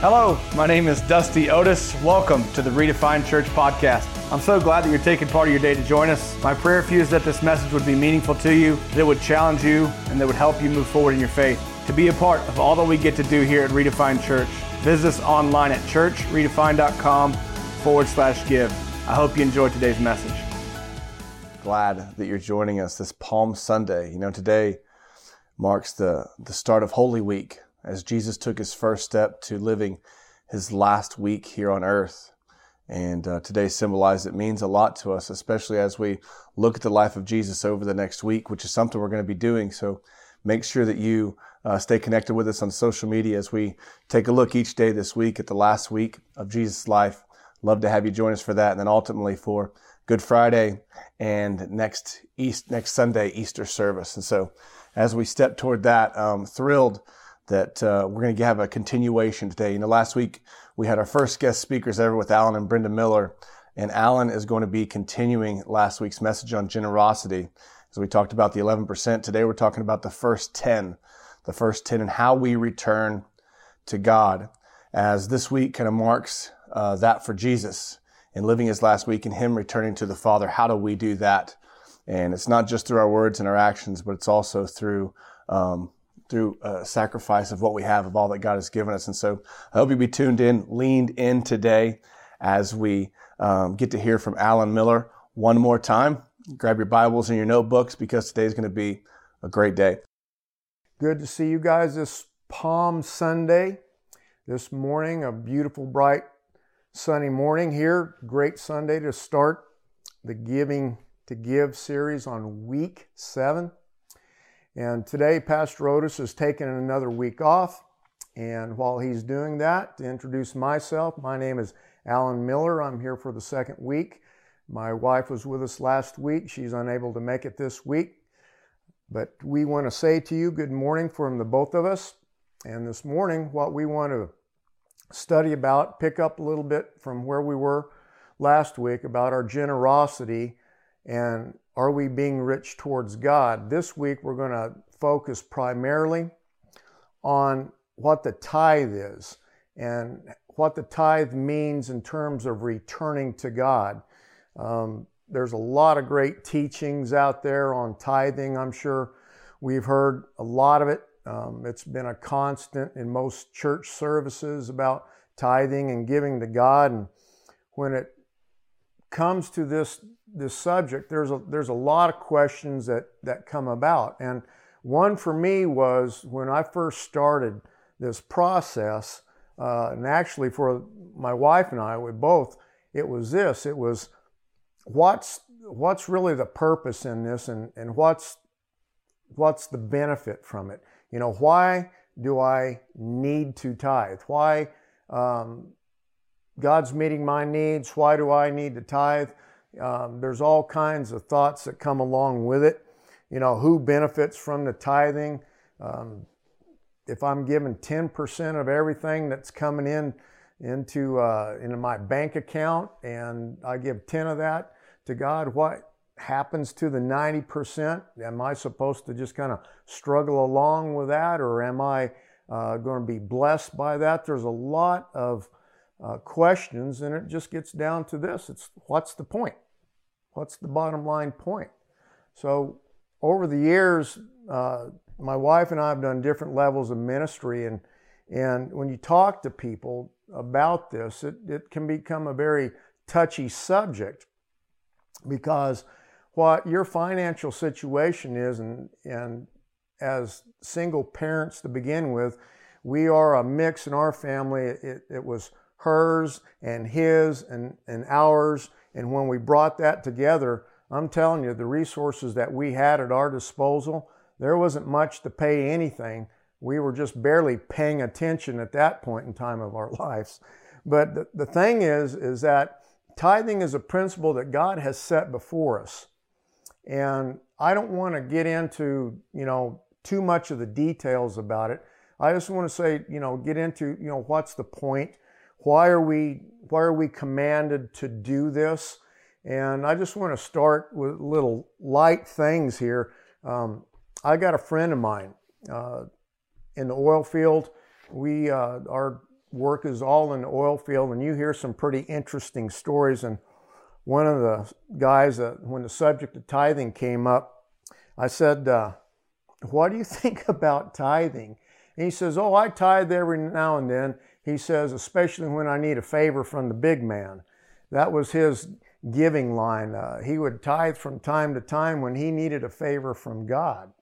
Hello, my name is Dusty Otis. Welcome to the Redefined Church podcast. I'm so glad that you're taking part of your day to join us. My prayer for you is that this message would be meaningful to you, that it would challenge you, and that would help you move forward in your faith. To be a part of all that we get to do here at Redefined Church, visit us online at churchredefined.com forward slash give. I hope you enjoyed today's message. Glad that you're joining us this Palm Sunday. You know, today marks the, the start of Holy Week as Jesus took his first step to living his last week here on earth. And uh, today symbolized it means a lot to us, especially as we look at the life of Jesus over the next week, which is something we're going to be doing. So make sure that you uh, stay connected with us on social media as we take a look each day this week at the last week of Jesus' life. Love to have you join us for that. And then ultimately for Good Friday and next East, next Sunday, Easter service. And so as we step toward that, um, thrilled that uh, we're going to have a continuation today. You know, last week we had our first guest speakers ever with Alan and Brenda Miller, and Alan is going to be continuing last week's message on generosity. As we talked about the 11%, today we're talking about the first 10, the first 10 and how we return to God. As this week kind of marks uh, that for Jesus and living his last week and him returning to the Father, how do we do that? And it's not just through our words and our actions, but it's also through um, through a sacrifice of what we have, of all that God has given us. And so I hope you be tuned in, leaned in today as we um, get to hear from Alan Miller one more time. Grab your Bibles and your notebooks because today is going to be a great day. Good to see you guys this Palm Sunday. This morning, a beautiful, bright, sunny morning here. Great Sunday to start the Giving to Give series on week seven. And today, Pastor Otis has taken another week off. And while he's doing that, to introduce myself, my name is Alan Miller. I'm here for the second week. My wife was with us last week. She's unable to make it this week. But we want to say to you good morning from the both of us. And this morning, what we want to study about, pick up a little bit from where we were last week about our generosity and are we being rich towards God? This week we're going to focus primarily on what the tithe is and what the tithe means in terms of returning to God. Um, there's a lot of great teachings out there on tithing. I'm sure we've heard a lot of it. Um, it's been a constant in most church services about tithing and giving to God. And when it comes to this this subject, there's a there's a lot of questions that that come about, and one for me was when I first started this process, uh, and actually for my wife and I, we both, it was this. It was what's what's really the purpose in this, and and what's what's the benefit from it? You know, why do I need to tithe? Why um, God's meeting my needs? Why do I need to tithe? Um, there's all kinds of thoughts that come along with it. You know, who benefits from the tithing? Um, if I'm giving 10% of everything that's coming in into uh, into my bank account and I give 10 of that to God, what happens to the 90%? Am I supposed to just kind of struggle along with that or am I uh, going to be blessed by that? There's a lot of uh, questions, and it just gets down to this: it's what's the point? What's the bottom line point? So, over the years, uh, my wife and I have done different levels of ministry, and and when you talk to people about this, it, it can become a very touchy subject because what your financial situation is, and and as single parents to begin with, we are a mix in our family. It, it was hers and his and, and ours. And when we brought that together, I'm telling you, the resources that we had at our disposal, there wasn't much to pay anything. We were just barely paying attention at that point in time of our lives. But the, the thing is, is that tithing is a principle that God has set before us. And I don't want to get into, you know, too much of the details about it. I just want to say, you know, get into, you know, what's the point? Why are we why are we commanded to do this? And I just want to start with little light things here. Um, I got a friend of mine uh, in the oil field. We uh, our work is all in the oil field, and you hear some pretty interesting stories. And one of the guys, uh, when the subject of tithing came up, I said, uh, What do you think about tithing? He says, Oh, I tithe every now and then. He says, especially when I need a favor from the big man. That was his giving line. Uh, he would tithe from time to time when he needed a favor from God.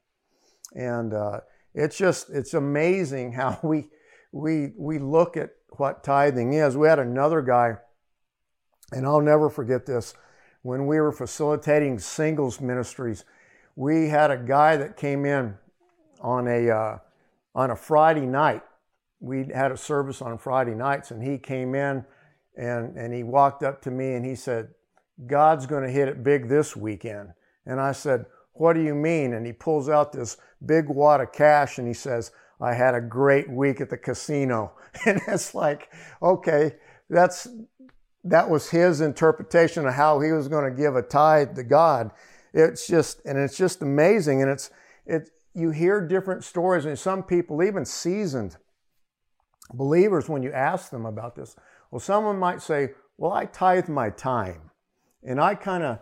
And uh, it's just, it's amazing how we, we, we look at what tithing is. We had another guy, and I'll never forget this, when we were facilitating singles ministries, we had a guy that came in on a, uh, on a Friday night. We had a service on Friday nights, and he came in and, and he walked up to me and he said, God's going to hit it big this weekend. And I said, What do you mean? And he pulls out this big wad of cash and he says, I had a great week at the casino. And it's like, okay, that's that was his interpretation of how he was going to give a tithe to God. It's just and it's just amazing. And it's it you hear different stories, and some people, even seasoned believers, when you ask them about this, well, someone might say, Well, I tithe my time. And I kind of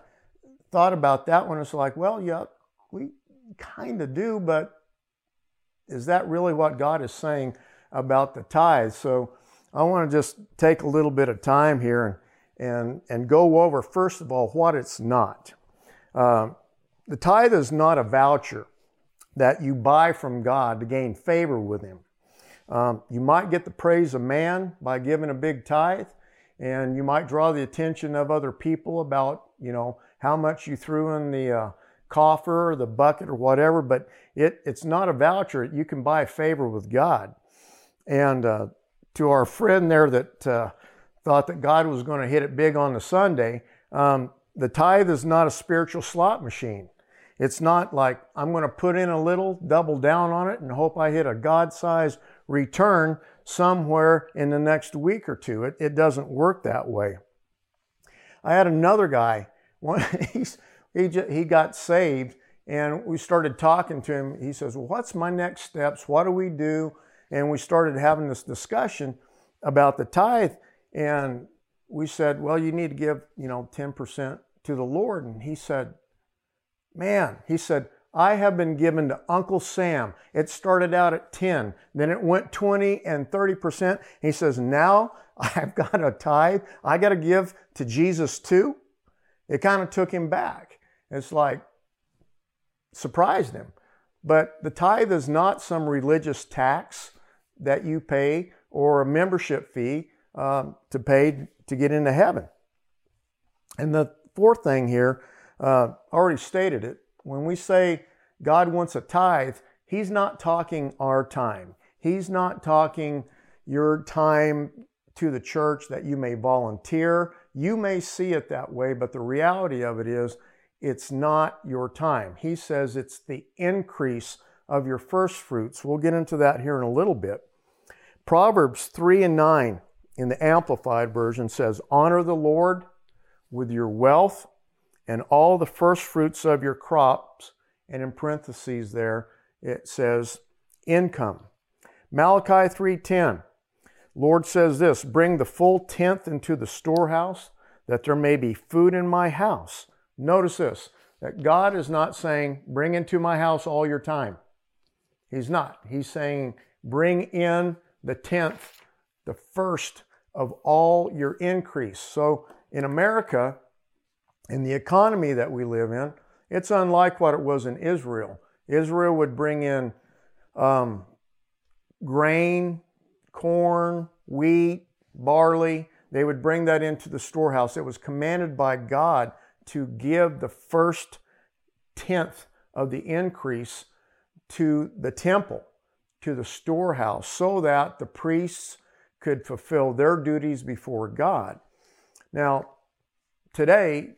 thought about that one. It's like, well, yeah, we kind of do, but is that really what God is saying about the tithe? So I want to just take a little bit of time here and, and, and go over, first of all, what it's not. Uh, the tithe is not a voucher that you buy from God to gain favor with Him. Um, you might get the praise of man by giving a big tithe, and you might draw the attention of other people about you know how much you threw in the uh, coffer or the bucket or whatever but it, it's not a voucher. You can buy favor with god. And uh, to our friend there that uh, thought that god was going to hit it big on the sunday um, the tithe is not a spiritual slot machine it's not like i'm going to put in a little double down on it and hope i hit a god-sized return somewhere in the next week or two. It, it doesn't work that way. I had another guy, he's, he, just, he got saved and we started talking to him. He says, Well, what's my next steps? What do we do? And we started having this discussion about the tithe. And we said, Well, you need to give, you know, 10% to the Lord. And he said, Man, he said, I have been given to Uncle Sam. It started out at 10, then it went 20 and 30%. He says, now I've got a tithe. I got to give to Jesus too. It kind of took him back. It's like, surprised him. But the tithe is not some religious tax that you pay or a membership fee um, to pay to get into heaven. And the fourth thing here, uh, already stated it, when we say God wants a tithe, He's not talking our time. He's not talking your time to the church that you may volunteer. You may see it that way, but the reality of it is it's not your time. He says it's the increase of your first fruits. We'll get into that here in a little bit. Proverbs 3 and 9 in the Amplified Version says, Honor the Lord with your wealth and all the first fruits of your crops. And in parentheses there, it says income. Malachi 3:10. Lord says this, bring the full tenth into the storehouse that there may be food in my house. Notice this, that God is not saying bring into my house all your time. He's not. He's saying bring in the tenth, the first of all your increase. So in America, in the economy that we live in, it's unlike what it was in Israel. Israel would bring in um, grain, corn, wheat, barley. They would bring that into the storehouse. It was commanded by God to give the first tenth of the increase to the temple, to the storehouse, so that the priests could fulfill their duties before God. Now, today,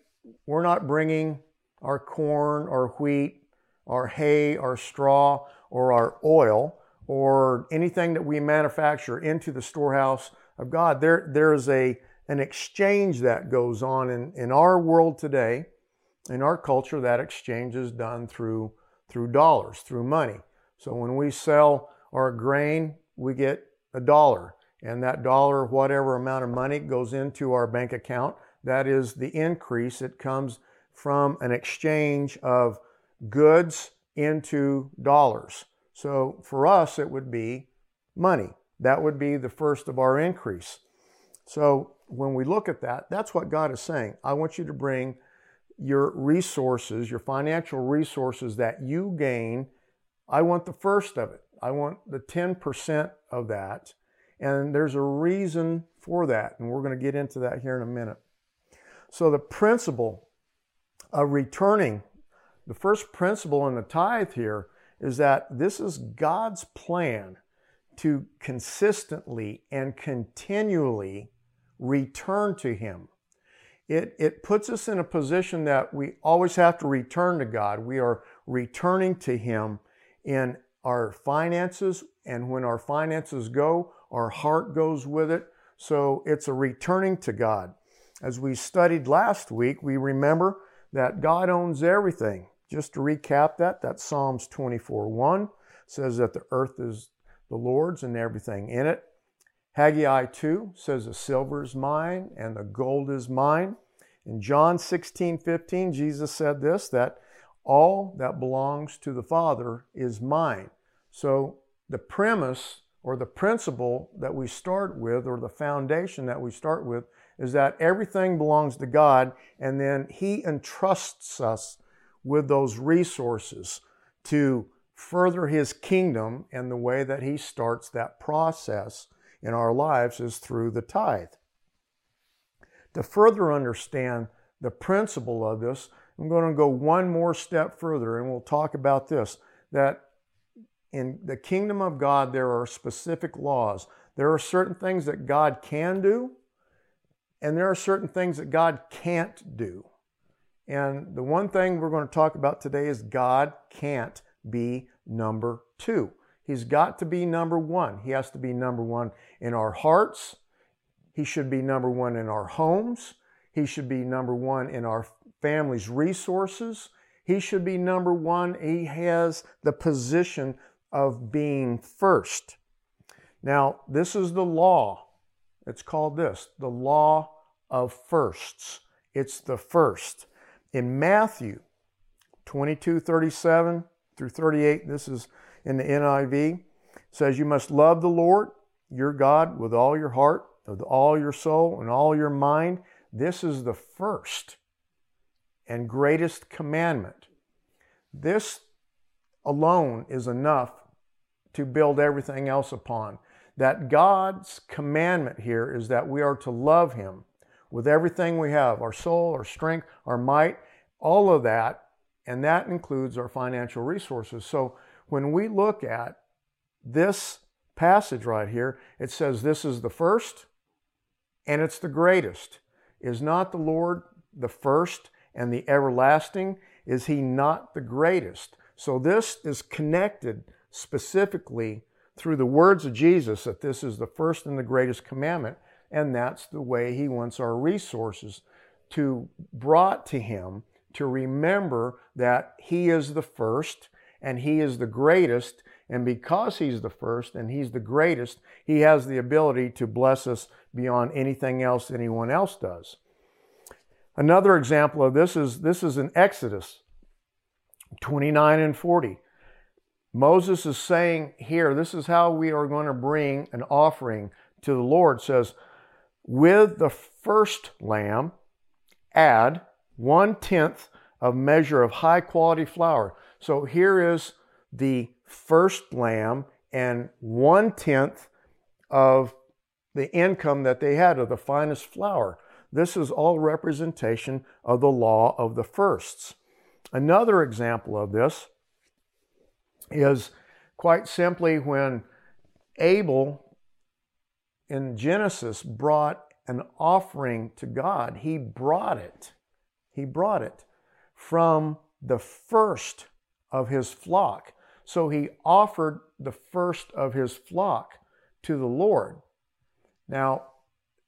we're not bringing our corn, our wheat, our hay, our straw, or our oil, or anything that we manufacture into the storehouse of God. There, there's a, an exchange that goes on in, in our world today. In our culture, that exchange is done through, through dollars, through money. So when we sell our grain, we get a dollar. and that dollar, whatever amount of money goes into our bank account, that is the increase. It comes from an exchange of goods into dollars. So for us, it would be money. That would be the first of our increase. So when we look at that, that's what God is saying. I want you to bring your resources, your financial resources that you gain. I want the first of it. I want the 10% of that. And there's a reason for that. And we're going to get into that here in a minute. So, the principle of returning, the first principle in the tithe here is that this is God's plan to consistently and continually return to Him. It, it puts us in a position that we always have to return to God. We are returning to Him in our finances, and when our finances go, our heart goes with it. So it's a returning to God. As we studied last week, we remember that God owns everything. Just to recap that, that Psalms 24 1 says that the earth is the Lord's and everything in it. Haggai 2 says the silver is mine and the gold is mine. In John 16 15, Jesus said this that all that belongs to the Father is mine. So the premise or the principle that we start with, or the foundation that we start with, is that everything belongs to God, and then He entrusts us with those resources to further His kingdom. And the way that He starts that process in our lives is through the tithe. To further understand the principle of this, I'm going to go one more step further, and we'll talk about this that in the kingdom of God, there are specific laws. There are certain things that God can do, and there are certain things that God can't do. And the one thing we're going to talk about today is God can't be number two. He's got to be number one. He has to be number one in our hearts. He should be number one in our homes. He should be number one in our family's resources. He should be number one. He has the position of being first. Now, this is the law. It's called this the law of firsts. It's the first. In Matthew 22 37 through 38, this is in the NIV, says, You must love the Lord your God with all your heart, with all your soul, and all your mind. This is the first and greatest commandment. This alone is enough to build everything else upon. That God's commandment here is that we are to love Him with everything we have our soul, our strength, our might, all of that, and that includes our financial resources. So when we look at this passage right here, it says this is the first and it's the greatest. Is not the Lord the first and the everlasting? Is He not the greatest? So this is connected specifically through the words of Jesus that this is the first and the greatest commandment, and that's the way he wants our resources to brought to him to remember that he is the first and he is the greatest and because he's the first and he's the greatest he has the ability to bless us beyond anything else anyone else does another example of this is this is in exodus 29 and 40 Moses is saying here, this is how we are going to bring an offering to the Lord. It says, with the first lamb, add one tenth of measure of high quality flour. So here is the first lamb and one tenth of the income that they had of the finest flour. This is all representation of the law of the firsts. Another example of this is quite simply when Abel in Genesis brought an offering to God, he brought it. He brought it from the first of his flock. So he offered the first of his flock to the Lord. Now,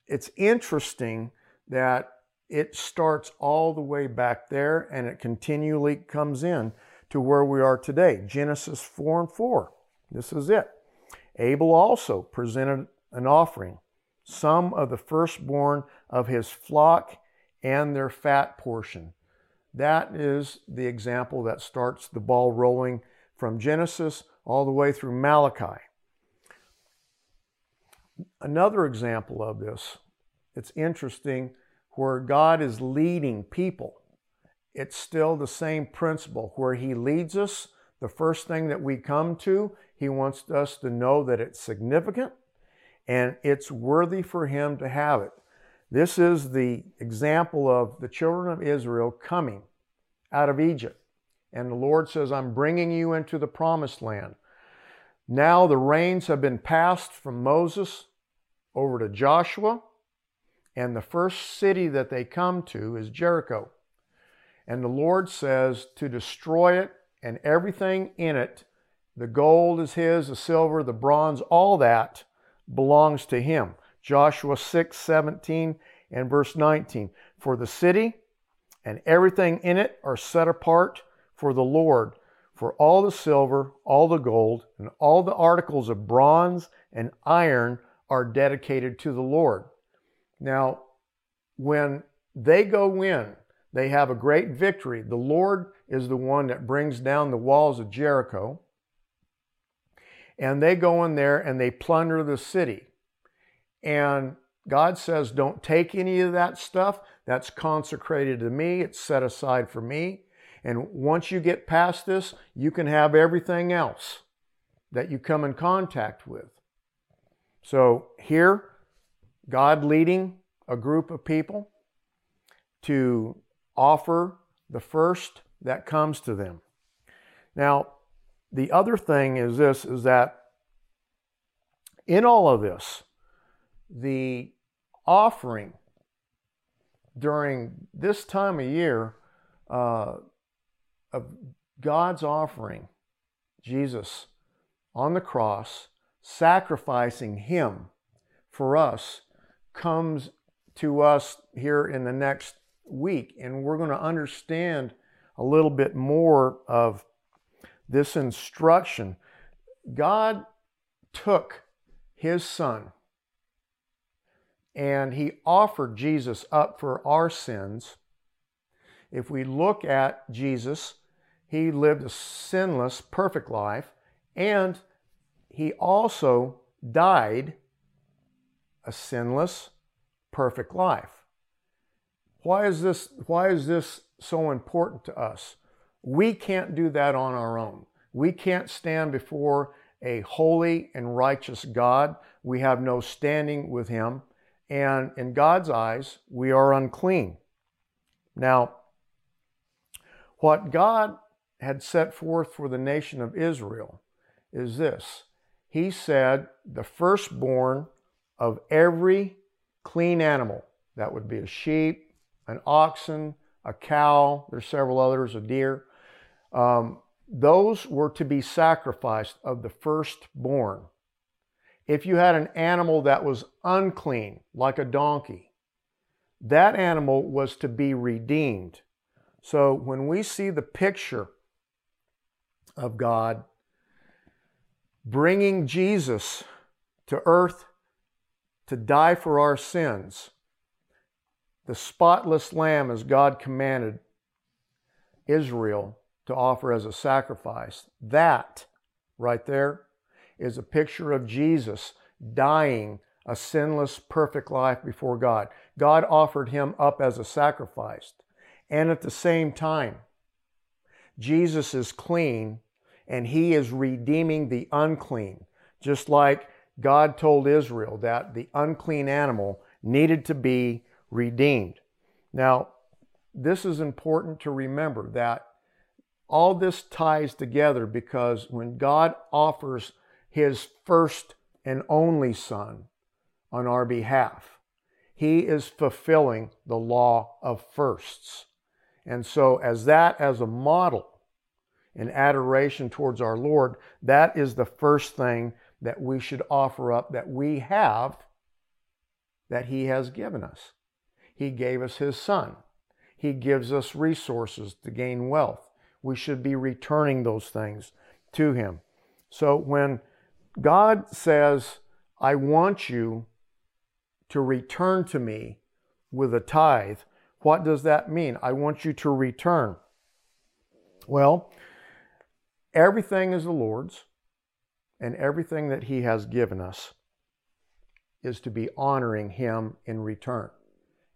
it's interesting that it starts all the way back there and it continually comes in to where we are today. Genesis 4 and 4. This is it. Abel also presented an offering, some of the firstborn of his flock and their fat portion. That is the example that starts the ball rolling from Genesis all the way through Malachi. Another example of this, it's interesting, where God is leading people. It's still the same principle. Where He leads us, the first thing that we come to, He wants us to know that it's significant and it's worthy for Him to have it. This is the example of the children of Israel coming out of Egypt. And the Lord says, I'm bringing you into the promised land. Now the reins have been passed from Moses over to Joshua, and the first city that they come to is Jericho. And the Lord says to destroy it and everything in it the gold is his, the silver, the bronze, all that belongs to him. Joshua 6 17 and verse 19. For the city and everything in it are set apart for the Lord. For all the silver, all the gold, and all the articles of bronze and iron are dedicated to the Lord. Now, when they go in, they have a great victory. The Lord is the one that brings down the walls of Jericho. And they go in there and they plunder the city. And God says, Don't take any of that stuff. That's consecrated to me, it's set aside for me. And once you get past this, you can have everything else that you come in contact with. So here, God leading a group of people to offer the first that comes to them. Now, the other thing is this is that in all of this, the offering during this time of year uh, of God's offering, Jesus on the cross sacrificing Him for us comes to us here in the next week. And we're going to understand a little bit more of this instruction. God took His Son and He offered Jesus up for our sins. If we look at Jesus, He lived a sinless, perfect life, and he also died a sinless, perfect life. Why is this, why is this so important to us? We can't do that on our own. We can't stand before a holy and righteous God. We have no standing with Him. And in God's eyes, we are unclean. Now, what God had set forth for the nation of Israel is this he said, the firstborn of every clean animal. That would be a sheep, an oxen, a cow, there's several others, a deer. Um, those were to be sacrificed of the firstborn. If you had an animal that was unclean, like a donkey, that animal was to be redeemed. So when we see the picture of God bringing Jesus to earth to die for our sins, the spotless lamb as God commanded Israel to offer as a sacrifice. That right there is a picture of Jesus dying a sinless, perfect life before God. God offered him up as a sacrifice. And at the same time, Jesus is clean and he is redeeming the unclean, just like God told Israel that the unclean animal needed to be redeemed. Now, this is important to remember that all this ties together because when God offers his first and only Son on our behalf, he is fulfilling the law of firsts. And so, as that as a model, in adoration towards our Lord, that is the first thing that we should offer up that we have that He has given us. He gave us His Son. He gives us resources to gain wealth. We should be returning those things to Him. So when God says, I want you to return to me with a tithe. What does that mean? I want you to return. Well, everything is the Lord's, and everything that He has given us is to be honoring Him in return.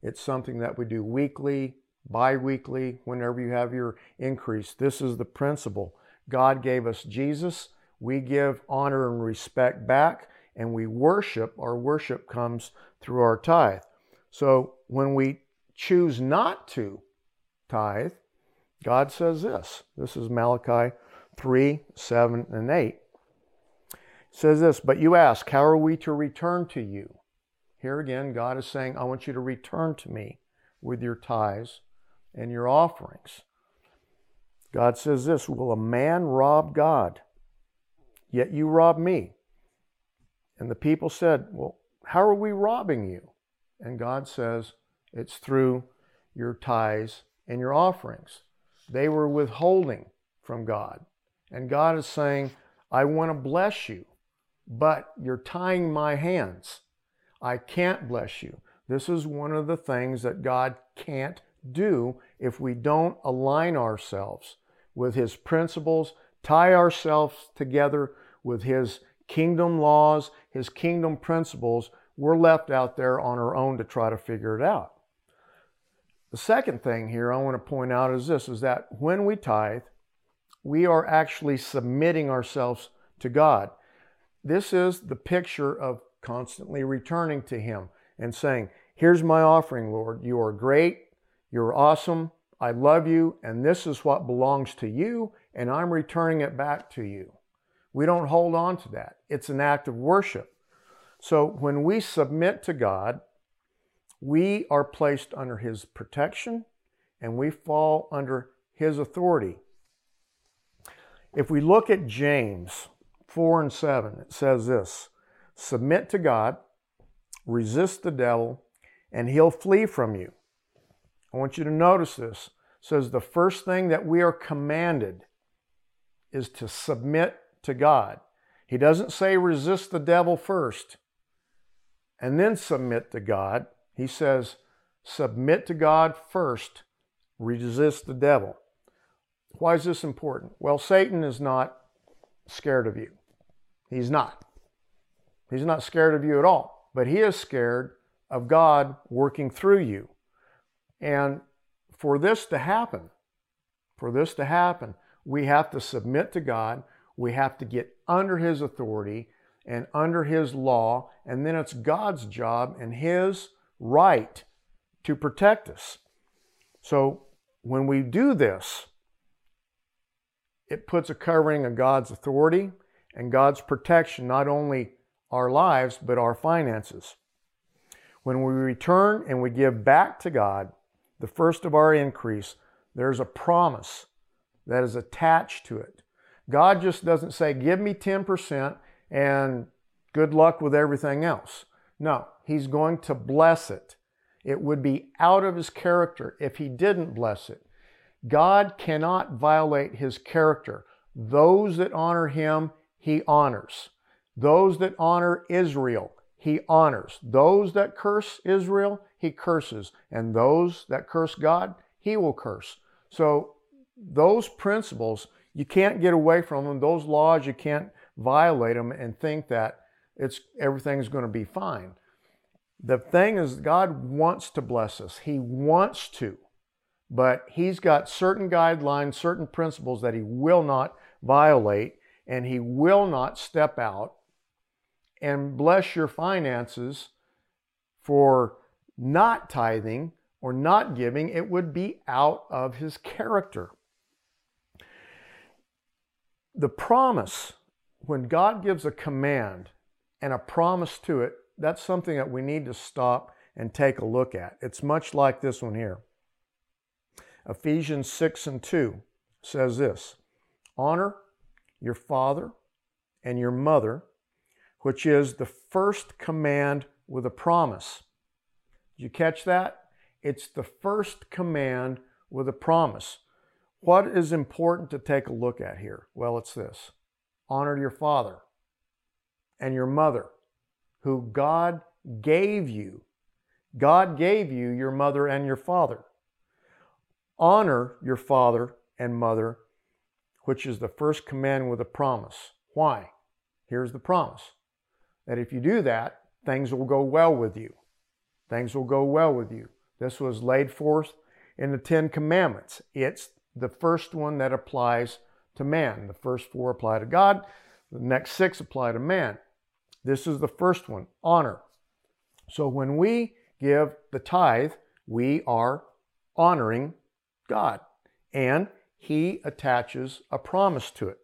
It's something that we do weekly, bi weekly, whenever you have your increase. This is the principle. God gave us Jesus. We give honor and respect back, and we worship. Our worship comes through our tithe. So when we choose not to tithe, God says this. This is Malachi 3 7 and 8. It says this, but you ask, How are we to return to you? Here again, God is saying, I want you to return to me with your tithes and your offerings. God says this Will a man rob God? Yet you rob me. And the people said, Well, how are we robbing you? And God says, It's through your tithes and your offerings. They were withholding from God. And God is saying, I want to bless you, but you're tying my hands. I can't bless you. This is one of the things that God can't do if we don't align ourselves with His principles, tie ourselves together with His kingdom laws, His kingdom principles. We're left out there on our own to try to figure it out. The second thing here I want to point out is this is that when we tithe, we are actually submitting ourselves to God. This is the picture of constantly returning to Him and saying, Here's my offering, Lord. You are great. You're awesome. I love you. And this is what belongs to you. And I'm returning it back to you. We don't hold on to that. It's an act of worship. So when we submit to God, we are placed under His protection and we fall under His authority. If we look at James 4 and 7, it says this Submit to God, resist the devil, and he'll flee from you. I want you to notice this. It says the first thing that we are commanded is to submit to God. He doesn't say resist the devil first and then submit to God. He says submit to God first, resist the devil. Why is this important? Well, Satan is not scared of you. He's not. He's not scared of you at all, but he is scared of God working through you. And for this to happen, for this to happen, we have to submit to God. We have to get under His authority and under His law. And then it's God's job and His right to protect us. So when we do this, it puts a covering of God's authority and God's protection, not only our lives, but our finances. When we return and we give back to God the first of our increase, there's a promise that is attached to it. God just doesn't say, Give me 10% and good luck with everything else. No, He's going to bless it. It would be out of His character if He didn't bless it. God cannot violate His character. Those that honor Him, He honors. Those that honor Israel, he honors. Those that curse Israel, he curses. And those that curse God, he will curse. So those principles, you can't get away from them. Those laws, you can't violate them and think that it's everything's going to be fine. The thing is, God wants to bless us. He wants to, but He's got certain guidelines, certain principles that He will not violate, and He will not step out and bless your finances for not tithing or not giving, it would be out of his character. The promise, when God gives a command and a promise to it, that's something that we need to stop and take a look at. It's much like this one here. Ephesians 6 and 2 says this Honor your father and your mother which is the first command with a promise. Did you catch that? It's the first command with a promise. What is important to take a look at here? Well, it's this honor your father and your mother. who God gave you. God gave you your mother and your father. Honor your father and mother, which is the first command with a promise. Why? Here's the promise that if you do that, things will go well with you. Things will go well with you. This was laid forth in the Ten Commandments. It's the first one that applies to man. The first four apply to God, the next six apply to man. This is the first one honor. So when we give the tithe, we are honoring God. And He attaches a promise to it.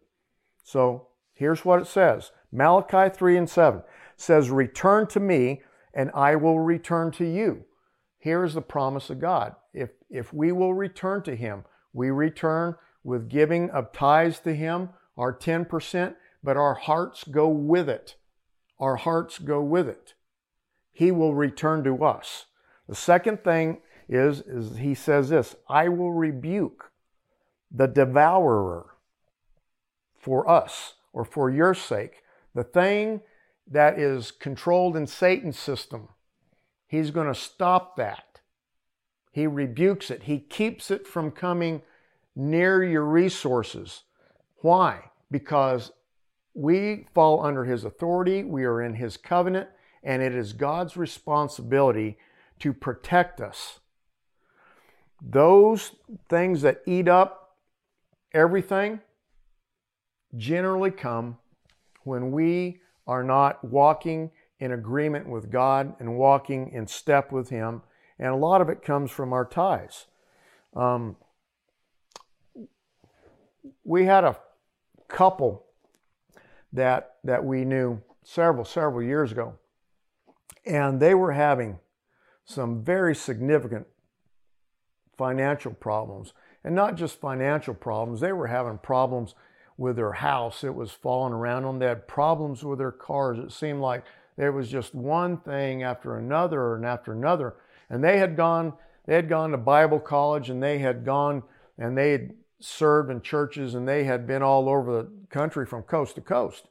So here's what it says Malachi 3 and 7 says, Return to me, and I will return to you. Here's the promise of God. If, if we will return to Him, we return with giving of tithes to Him, our 10%, but our hearts go with it. Our hearts go with it. He will return to us. The second thing is, is He says this I will rebuke the devourer for us or for your sake. The thing that is controlled in Satan's system, He's going to stop that. He rebukes it. He keeps it from coming near your resources. Why? Because we fall under His authority, we are in His covenant, and it is God's responsibility to protect us. Those things that eat up everything generally come when we are not walking in agreement with God and walking in step with Him. And a lot of it comes from our ties. Um, we had a couple that that we knew several several years ago, and they were having some very significant financial problems, and not just financial problems. They were having problems with their house. It was falling around on. They had problems with their cars. It seemed like there was just one thing after another and after another. And they had gone, they had gone to Bible college and they had gone and they had served in churches and they had been all over the country from coast to coast.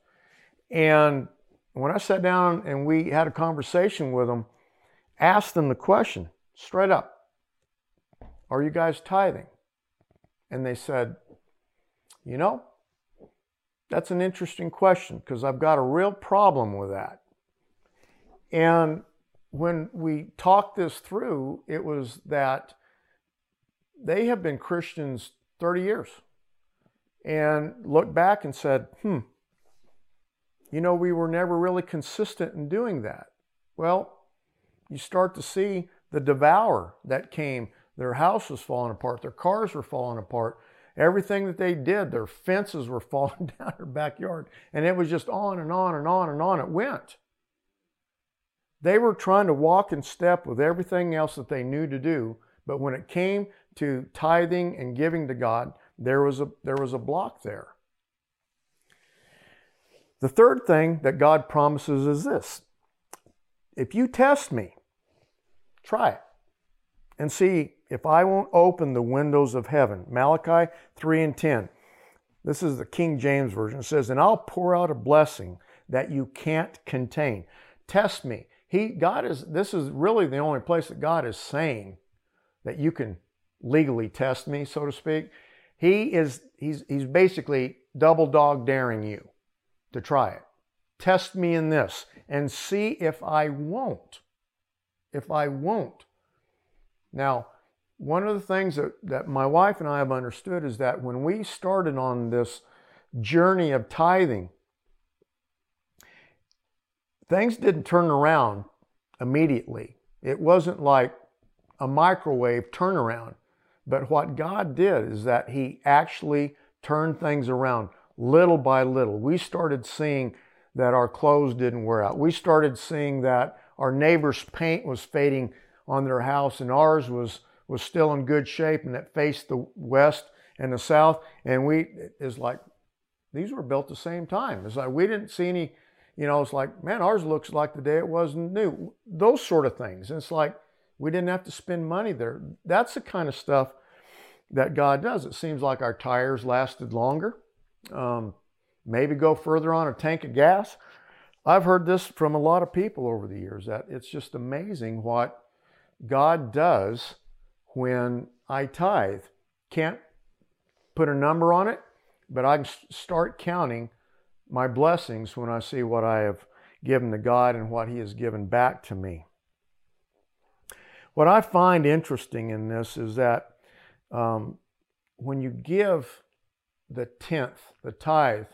And when I sat down and we had a conversation with them, asked them the question straight up Are you guys tithing? And they said, You know, that's an interesting question because I've got a real problem with that. And when we talked this through, it was that they have been Christians 30 years and looked back and said, hmm, you know, we were never really consistent in doing that. Well, you start to see the devour that came. Their house was falling apart, their cars were falling apart, Everything that they did, their fences were falling down their backyard. And it was just on and on and on and on it went. They were trying to walk in step with everything else that they knew to do. But when it came to tithing and giving to God, there was a, there was a block there. The third thing that God promises is this if you test me, try it and see if I won't open the windows of heaven. Malachi 3 and 10. This is the King James Version. It says, And I'll pour out a blessing that you can't contain. Test me. He God is this is really the only place that God is saying that you can legally test me, so to speak. He is he's he's basically double dog daring you to try it. Test me in this and see if I won't. If I won't. Now, one of the things that, that my wife and I have understood is that when we started on this journey of tithing, things didn't turn around immediately. It wasn't like a microwave turnaround. But what God did is that He actually turned things around little by little. We started seeing that our clothes didn't wear out. We started seeing that our neighbor's paint was fading on their house and ours was was still in good shape and that faced the west and the south. And we, is like, these were built the same time. It's like we didn't see any, you know, it's like, man, ours looks like the day it was new. Those sort of things. And it's like we didn't have to spend money there. That's the kind of stuff that God does. It seems like our tires lasted longer. Um, maybe go further on a tank of gas. I've heard this from a lot of people over the years that it's just amazing what God does when I tithe. Can't put a number on it, but I can start counting my blessings when I see what I have given to God and what He has given back to me. What I find interesting in this is that um, when you give the tenth, the tithe,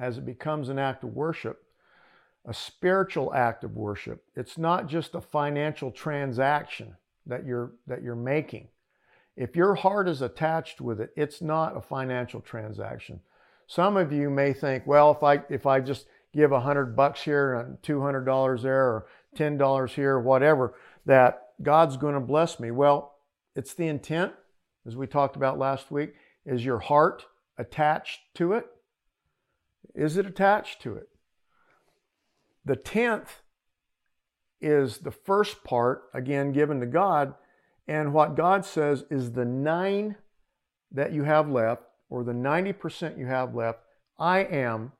as it becomes an act of worship, a spiritual act of worship. It's not just a financial transaction that you're that you're making. If your heart is attached with it, it's not a financial transaction. Some of you may think, well, if I if I just give a hundred bucks here and two hundred dollars there or ten dollars here, whatever, that God's going to bless me. Well, it's the intent, as we talked about last week. Is your heart attached to it? Is it attached to it? The tenth is the first part, again, given to God. And what God says is the nine that you have left, or the 90% you have left, I am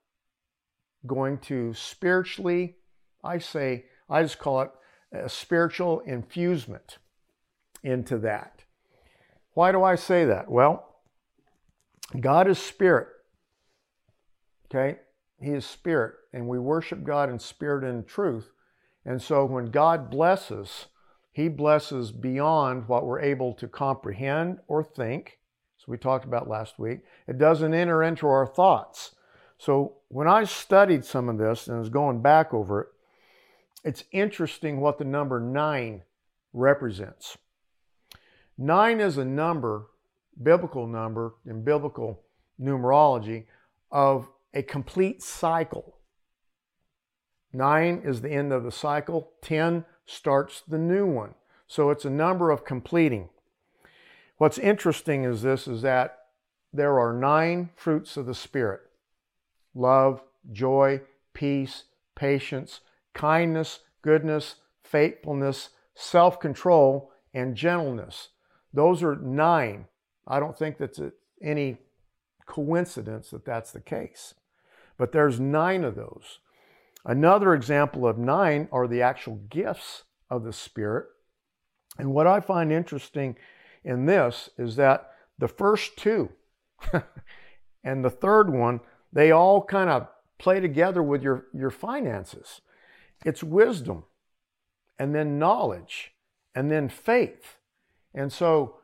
going to spiritually, I say, I just call it a spiritual infusement into that. Why do I say that? Well, God is spirit. Okay? He is spirit, and we worship God in spirit and truth. And so when God blesses, He blesses beyond what we're able to comprehend or think. So we talked about last week. It doesn't enter into our thoughts. So when I studied some of this and was going back over it, it's interesting what the number nine represents. Nine is a number, biblical number in biblical numerology, of a complete cycle. Nine is the end of the cycle, 10 starts the new one. So it's a number of completing. What's interesting is this is that there are nine fruits of the Spirit love, joy, peace, patience, kindness, goodness, faithfulness, self control, and gentleness. Those are nine. I don't think that's any coincidence that that's the case but there's nine of those. Another example of nine are the actual gifts of the Spirit. And what I find interesting in this is that the first two and the third one, they all kind of play together with your, your finances. It's wisdom, and then knowledge, and then faith. And so,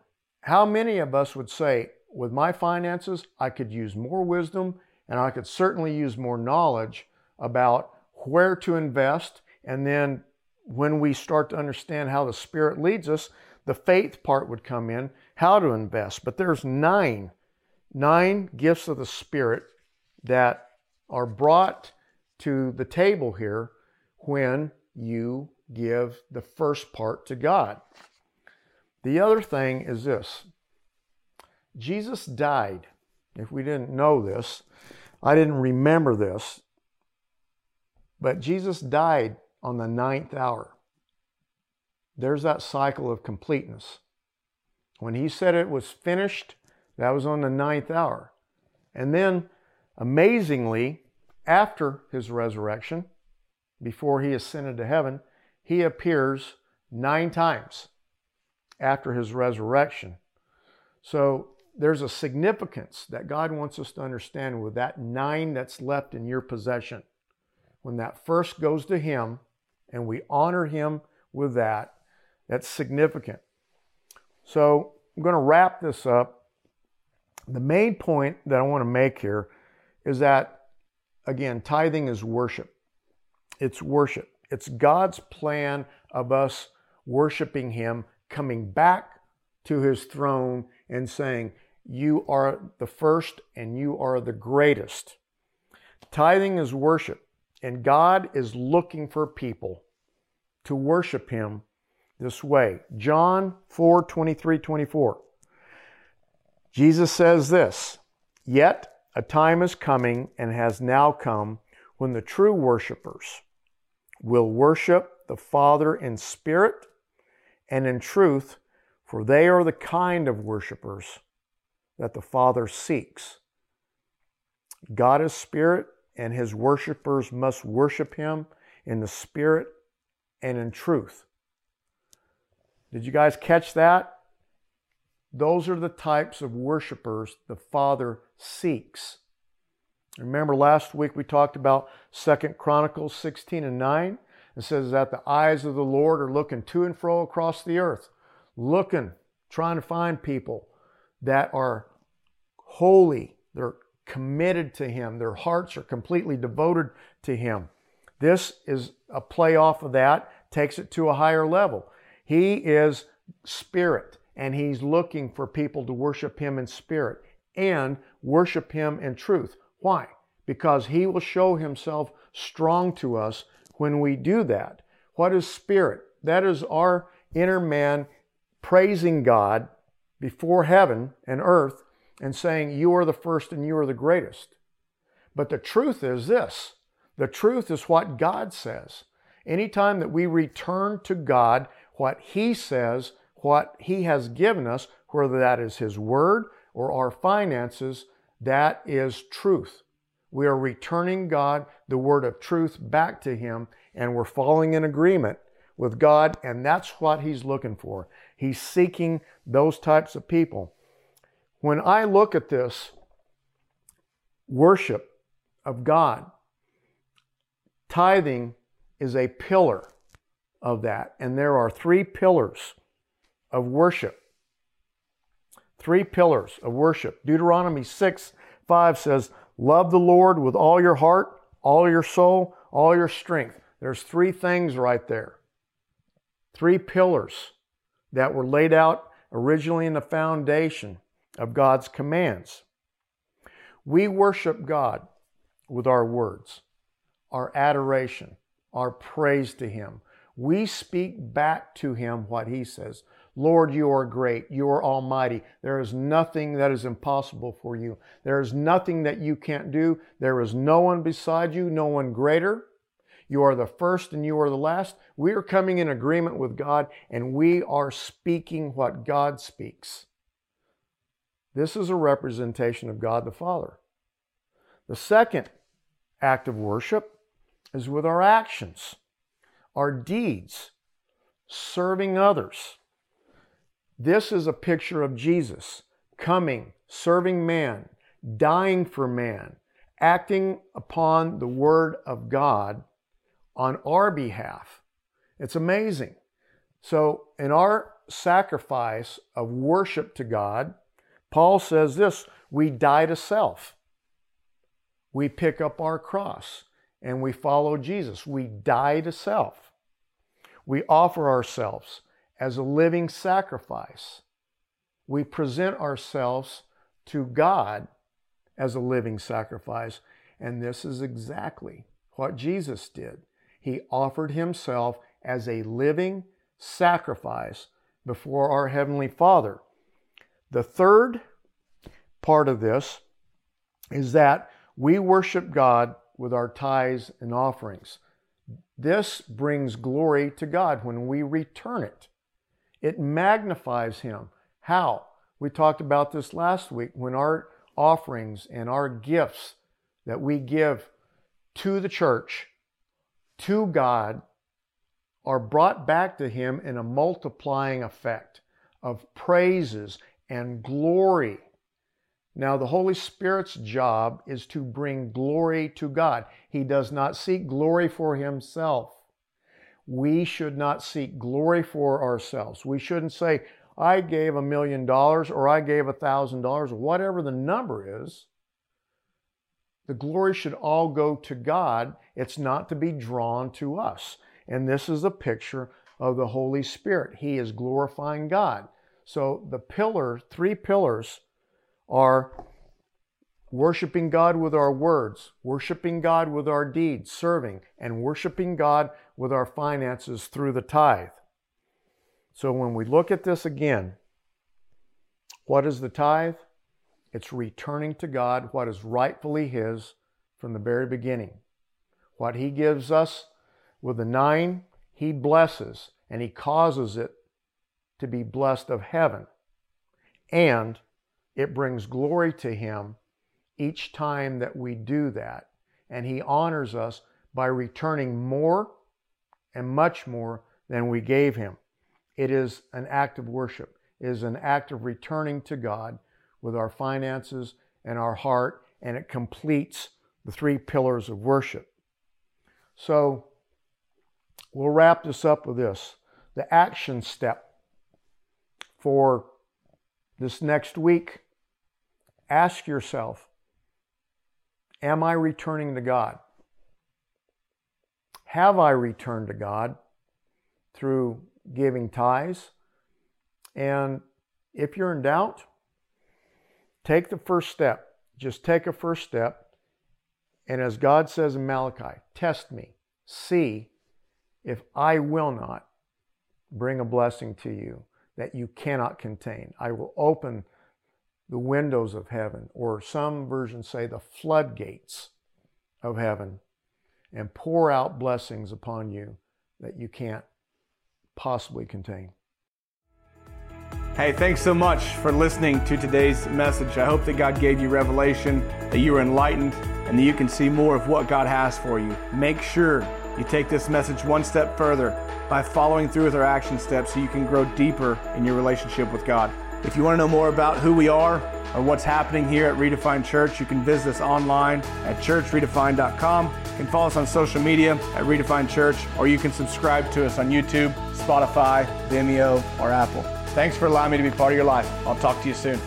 how many of us would say, with my finances, I could use more wisdom and I could certainly use more knowledge about where to invest. And then when we start to understand how the Spirit leads us, the faith part would come in, how to invest. But there's nine, nine gifts of the Spirit that are brought to the table here when you give the first part to God. The other thing is this Jesus died. If we didn't know this, I didn't remember this, but Jesus died on the ninth hour. There's that cycle of completeness. When he said it was finished, that was on the ninth hour. And then, amazingly, after his resurrection, before he ascended to heaven, he appears nine times after his resurrection. So there's a significance that God wants us to understand with that nine that's left in your possession. When that first goes to Him and we honor Him with that, that's significant. So I'm going to wrap this up. The main point that I want to make here is that, again, tithing is worship. It's worship. It's God's plan of us worshiping Him, coming back to His throne and saying, you are the first and you are the greatest. Tithing is worship, and God is looking for people to worship Him this way. John 4 23 24. Jesus says this Yet a time is coming and has now come when the true worshipers will worship the Father in spirit and in truth, for they are the kind of worshipers that the Father seeks. God is spirit, and his worshipers must worship him in the spirit and in truth. Did you guys catch that? Those are the types of worshipers the Father seeks. Remember last week we talked about Second Chronicles 16 and 9? It says that the eyes of the Lord are looking to and fro across the earth, looking, trying to find people that are holy, they're committed to Him, their hearts are completely devoted to Him. This is a play off of that, takes it to a higher level. He is spirit, and He's looking for people to worship Him in spirit and worship Him in truth. Why? Because He will show Himself strong to us when we do that. What is spirit? That is our inner man praising God before heaven and earth and saying, You are the first and you are the greatest. But the truth is this the truth is what God says. Anytime that we return to God what He says, what He has given us, whether that is His Word or our finances, that is truth. We are returning God, the word of truth, back to Him, and we're falling in agreement with God, and that's what He's looking for. He's seeking those types of people. When I look at this worship of God, tithing is a pillar of that, and there are three pillars of worship. Three pillars of worship. Deuteronomy 6 5 says, Love the Lord with all your heart, all your soul, all your strength. There's three things right there. Three pillars that were laid out originally in the foundation of God's commands. We worship God with our words, our adoration, our praise to Him. We speak back to Him what He says. Lord, you are great. You are almighty. There is nothing that is impossible for you. There is nothing that you can't do. There is no one beside you, no one greater. You are the first and you are the last. We are coming in agreement with God and we are speaking what God speaks. This is a representation of God the Father. The second act of worship is with our actions, our deeds, serving others. This is a picture of Jesus coming, serving man, dying for man, acting upon the Word of God on our behalf. It's amazing. So, in our sacrifice of worship to God, Paul says this we die to self. We pick up our cross and we follow Jesus. We die to self. We offer ourselves as a living sacrifice. We present ourselves to God as a living sacrifice. And this is exactly what Jesus did. He offered himself as a living sacrifice before our Heavenly Father. The third part of this is that we worship God with our tithes and offerings. This brings glory to God when we return it. It magnifies Him. How? We talked about this last week when our offerings and our gifts that we give to the church, to God, are brought back to Him in a multiplying effect of praises and glory. Now, the Holy Spirit's job is to bring glory to God. He does not seek glory for Himself we should not seek glory for ourselves. We shouldn't say, I gave a million dollars or I gave a thousand dollars, whatever the number is. The glory should all go to God. It's not to be drawn to us. And this is a picture of the Holy Spirit. He is glorifying God. So the pillar, three pillars are worshiping God with our words, worshiping God with our deeds, serving, and worshiping God with our finances through the tithe. So when we look at this again, what is the tithe? It's returning to God what is rightfully His from the very beginning. What He gives us with the nine, He blesses and He causes it to be blessed of heaven. And it brings glory to Him each time that we do that. and He honors us by returning more and much more than we gave Him. It is an act of worship, it is an act of returning to God with our finances and our heart, and it completes the three pillars of worship. So we'll wrap this up with this the action step for this next week. Ask yourself Am I returning to God? Have I returned to God through giving tithes? And if you're in doubt, take the first step. Just take a first step. And as God says in Malachi, test me, see if I will not bring a blessing to you that you cannot contain. I will open the windows of heaven, or some versions say the floodgates of heaven, and pour out blessings upon you that you can't possibly contain. Hey, thanks so much for listening to today's message. I hope that God gave you revelation, that you were enlightened, and that you can see more of what God has for you. Make sure you take this message one step further by following through with our action steps so you can grow deeper in your relationship with God. If you want to know more about who we are or what's happening here at Redefined Church, you can visit us online at churchredefined.com. You can follow us on social media at Redefined Church, or you can subscribe to us on YouTube, Spotify, Vimeo, or Apple. Thanks for allowing me to be part of your life. I'll talk to you soon.